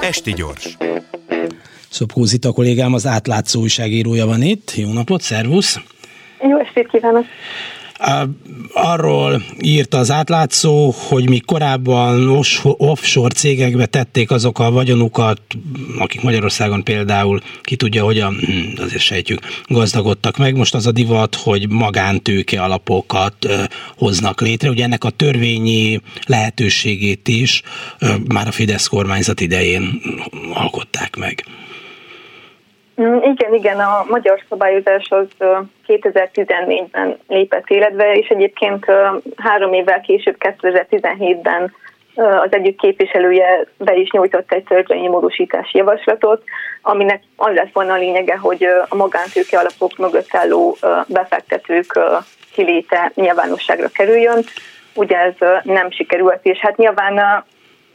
Esti gyors. Szopkó Zita kollégám, az átlátszó újságírója van itt. Jó napot, szervusz! Jó estét kívánok! Arról írt az átlátszó, hogy mi korábban offshore cégekbe tették azok a vagyonukat, akik Magyarországon például ki tudja, hogyan, hm, azért sejtjük, gazdagodtak meg. Most az a divat, hogy magántőke alapokat hoznak létre. Ugye ennek a törvényi lehetőségét is már a Fidesz kormányzat idején alkották meg. Mm, igen, igen, a magyar szabályozás az 2014-ben lépett életbe, és egyébként három évvel később, 2017-ben az egyik képviselője be is nyújtott egy törvényi módosítási javaslatot, aminek az lett volna a lényege, hogy a magántőke alapok mögött álló befektetők kiléte nyilvánosságra kerüljön. Ugye ez nem sikerült, és hát nyilván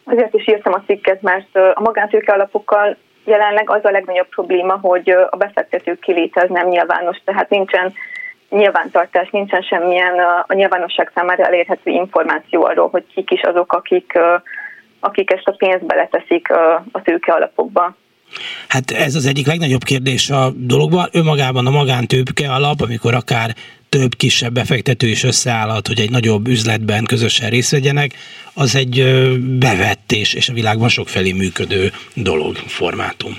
azért is írtam a cikket, mert a magántőke alapokkal jelenleg az a legnagyobb probléma, hogy a befektetők kiléte az nem nyilvános, tehát nincsen nyilvántartás, nincsen semmilyen a nyilvánosság számára elérhető információ arról, hogy kik is azok, akik, akik ezt a pénzt beleteszik a tőke alapokba. Hát ez az egyik legnagyobb kérdés a dologban. Önmagában a magántőke alap, amikor akár több kisebb befektető is összeállhat, hogy egy nagyobb üzletben közösen részt vegyenek, az egy bevett és, és a világban sokfelé működő dolog, formátum.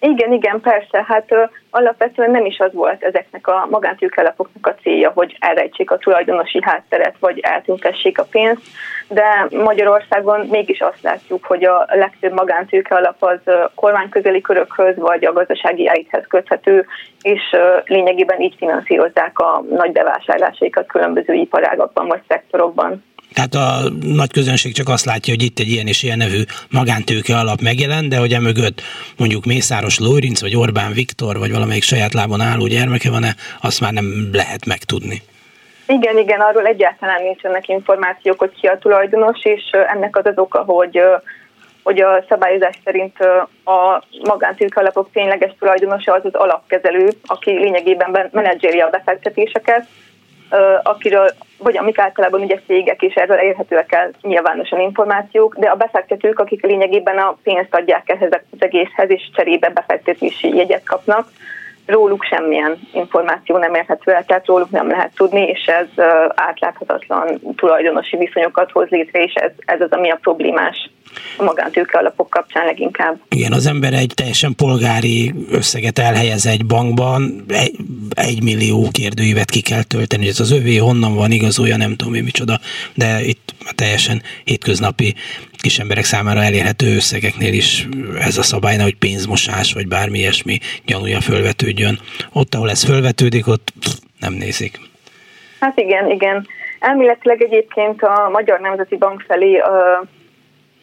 Igen, igen, persze. Hát ö, alapvetően nem is az volt ezeknek a magántőkelapoknak a célja, hogy elrejtsék a tulajdonosi hátteret, vagy eltüntessék a pénzt, de Magyarországon mégis azt látjuk, hogy a legtöbb magántőke alap az kormányközeli körökhöz, vagy a gazdasági elithez köthető, és ö, lényegében így finanszírozzák a nagy bevásárlásaikat különböző iparágakban vagy szektorokban. Tehát a nagy közönség csak azt látja, hogy itt egy ilyen és ilyen nevű magántőke alap megjelent, de hogy emögött mondjuk Mészáros Lórinc, vagy Orbán Viktor, vagy valamelyik saját lábon álló gyermeke van-e, azt már nem lehet megtudni. Igen, igen, arról egyáltalán nincsenek információk, hogy ki a tulajdonos, és ennek az az oka, hogy hogy a szabályozás szerint a magántőke alapok tényleges tulajdonosa az az alapkezelő, aki lényegében menedzseri a befektetéseket, akiről, vagy amik általában ugye cégek, és erről érhetőek el nyilvánosan információk, de a befektetők, akik lényegében a pénzt adják ehhez az egészhez, és cserébe befektetési jegyet kapnak, róluk semmilyen információ nem érhető el, tehát róluk nem lehet tudni, és ez átláthatatlan tulajdonosi viszonyokat hoz létre, és ez, ez az, ami a problémás a magántőke alapok kapcsán leginkább. Igen, az ember egy teljesen polgári összeget elhelyez egy bankban, egy, egy millió kérdőívet ki kell tölteni, ez az övé honnan van igazolja, nem tudom én micsoda, de itt teljesen hétköznapi kis emberek számára elérhető összegeknél is ez a szabály, hogy pénzmosás vagy bármi ilyesmi gyanúja fölvetődjön. Ott, ahol ez fölvetődik, ott nem nézik. Hát igen, igen. Elméletileg egyébként a Magyar Nemzeti Bank felé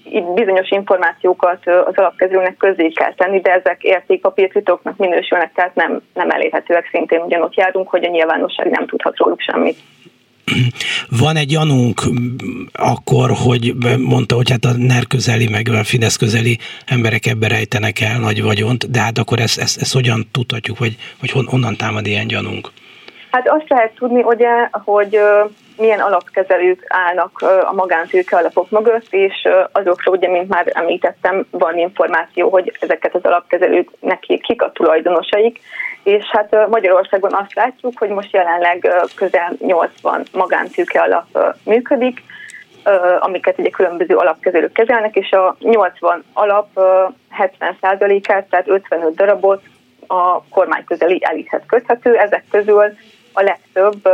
itt bizonyos információkat az alapkezőnek közé kell tenni, de ezek értékpapírtitoknak minősülnek, tehát nem, nem elérhetőek szintén ugyanott járunk, hogy a nyilvánosság nem tudhat róluk semmit. Van egy gyanunk akkor, hogy mondta, hogy hát a NER közeli, meg a Fidesz közeli emberek ebbe rejtenek el nagy vagyont, de hát akkor ezt, ezt, ezt hogyan tudhatjuk, hogy, hogy honnan támad ilyen gyanunk? Hát azt lehet tudni, ugye, hogy milyen alapkezelők állnak a magántőke alapok mögött, és azokról ugye, mint már említettem, van információ, hogy ezeket az alapkezelőknek kik a tulajdonosaik, és hát Magyarországon azt látjuk, hogy most jelenleg közel 80 magántőke alap működik, amiket ugye különböző alapkezelők kezelnek, és a 80 alap 70%-át, tehát 55 darabot a kormányközeli elithez köthető, ezek közül a legtöbb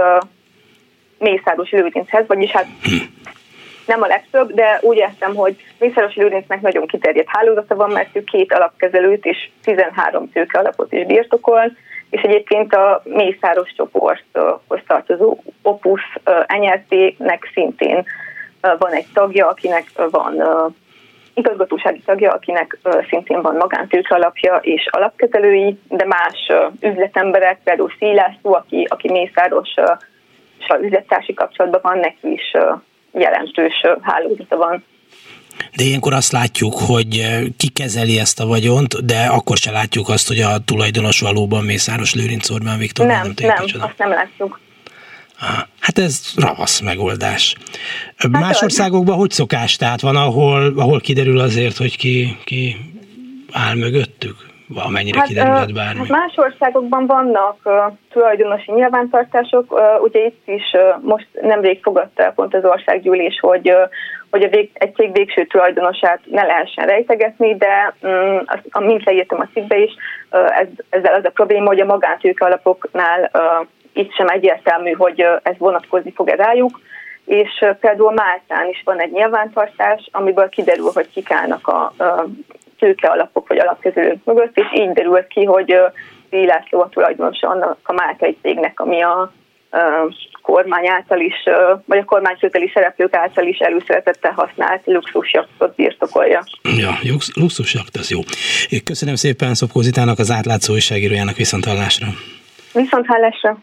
Mészáros Lőrinchez, vagyis hát nem a legtöbb, de úgy értem, hogy Mészáros Lőrincnek nagyon kiterjedt hálózata van, mert ő két alapkezelőt és 13 tőke alapot is birtokol, és egyébként a Mészáros csoporthoz tartozó Opus NRT-nek szintén van egy tagja, akinek van igazgatósági tagja, akinek szintén van magántőke alapja és alapkezelői, de más üzletemberek, például Szílászó, aki, aki Mészáros és a üzlettársi kapcsolatban van, neki is jelentős hálózata van. De ilyenkor azt látjuk, hogy ki kezeli ezt a vagyont, de akkor se látjuk azt, hogy a tulajdonos valóban Mészáros Lőrinc Orbán Viktor. Nem, nem, nem azt nem látjuk. Hát ez ravasz megoldás. Hát Más országokban hogy szokás? Tehát van, ahol, ahol kiderül azért, hogy ki, ki áll mögöttük? Amennyire hát, kiderülhet bármi? Hát más országokban vannak uh, tulajdonosi nyilvántartások, uh, ugye itt is uh, most nemrég fogadta el pont az országgyűlés, hogy, uh, hogy a vég, egy cég végső tulajdonosát ne lehessen rejtegetni, de um, azt, amint leírtam a cikkbe is, uh, ez, ezzel az a probléma, hogy a magántőke alapoknál uh, itt sem egyértelmű, hogy uh, ez vonatkozni fog-e rájuk, és például Máltán is van egy nyilvántartás, amiből kiderül, hogy kik állnak a uh, tőke alapok vagy alapkezelők mögött, és így derült ki, hogy Szíj László a tulajdonosa annak a Máltai cégnek, ami a kormány által is, vagy a kormány közeli szereplők által is előszeretettel használt luxusjaktot birtokolja. Ja, luxusjakt, az jó. Köszönöm szépen Szopkó Zitának, az átlátszó újságírójának viszont hallásra. Viszont hallásra.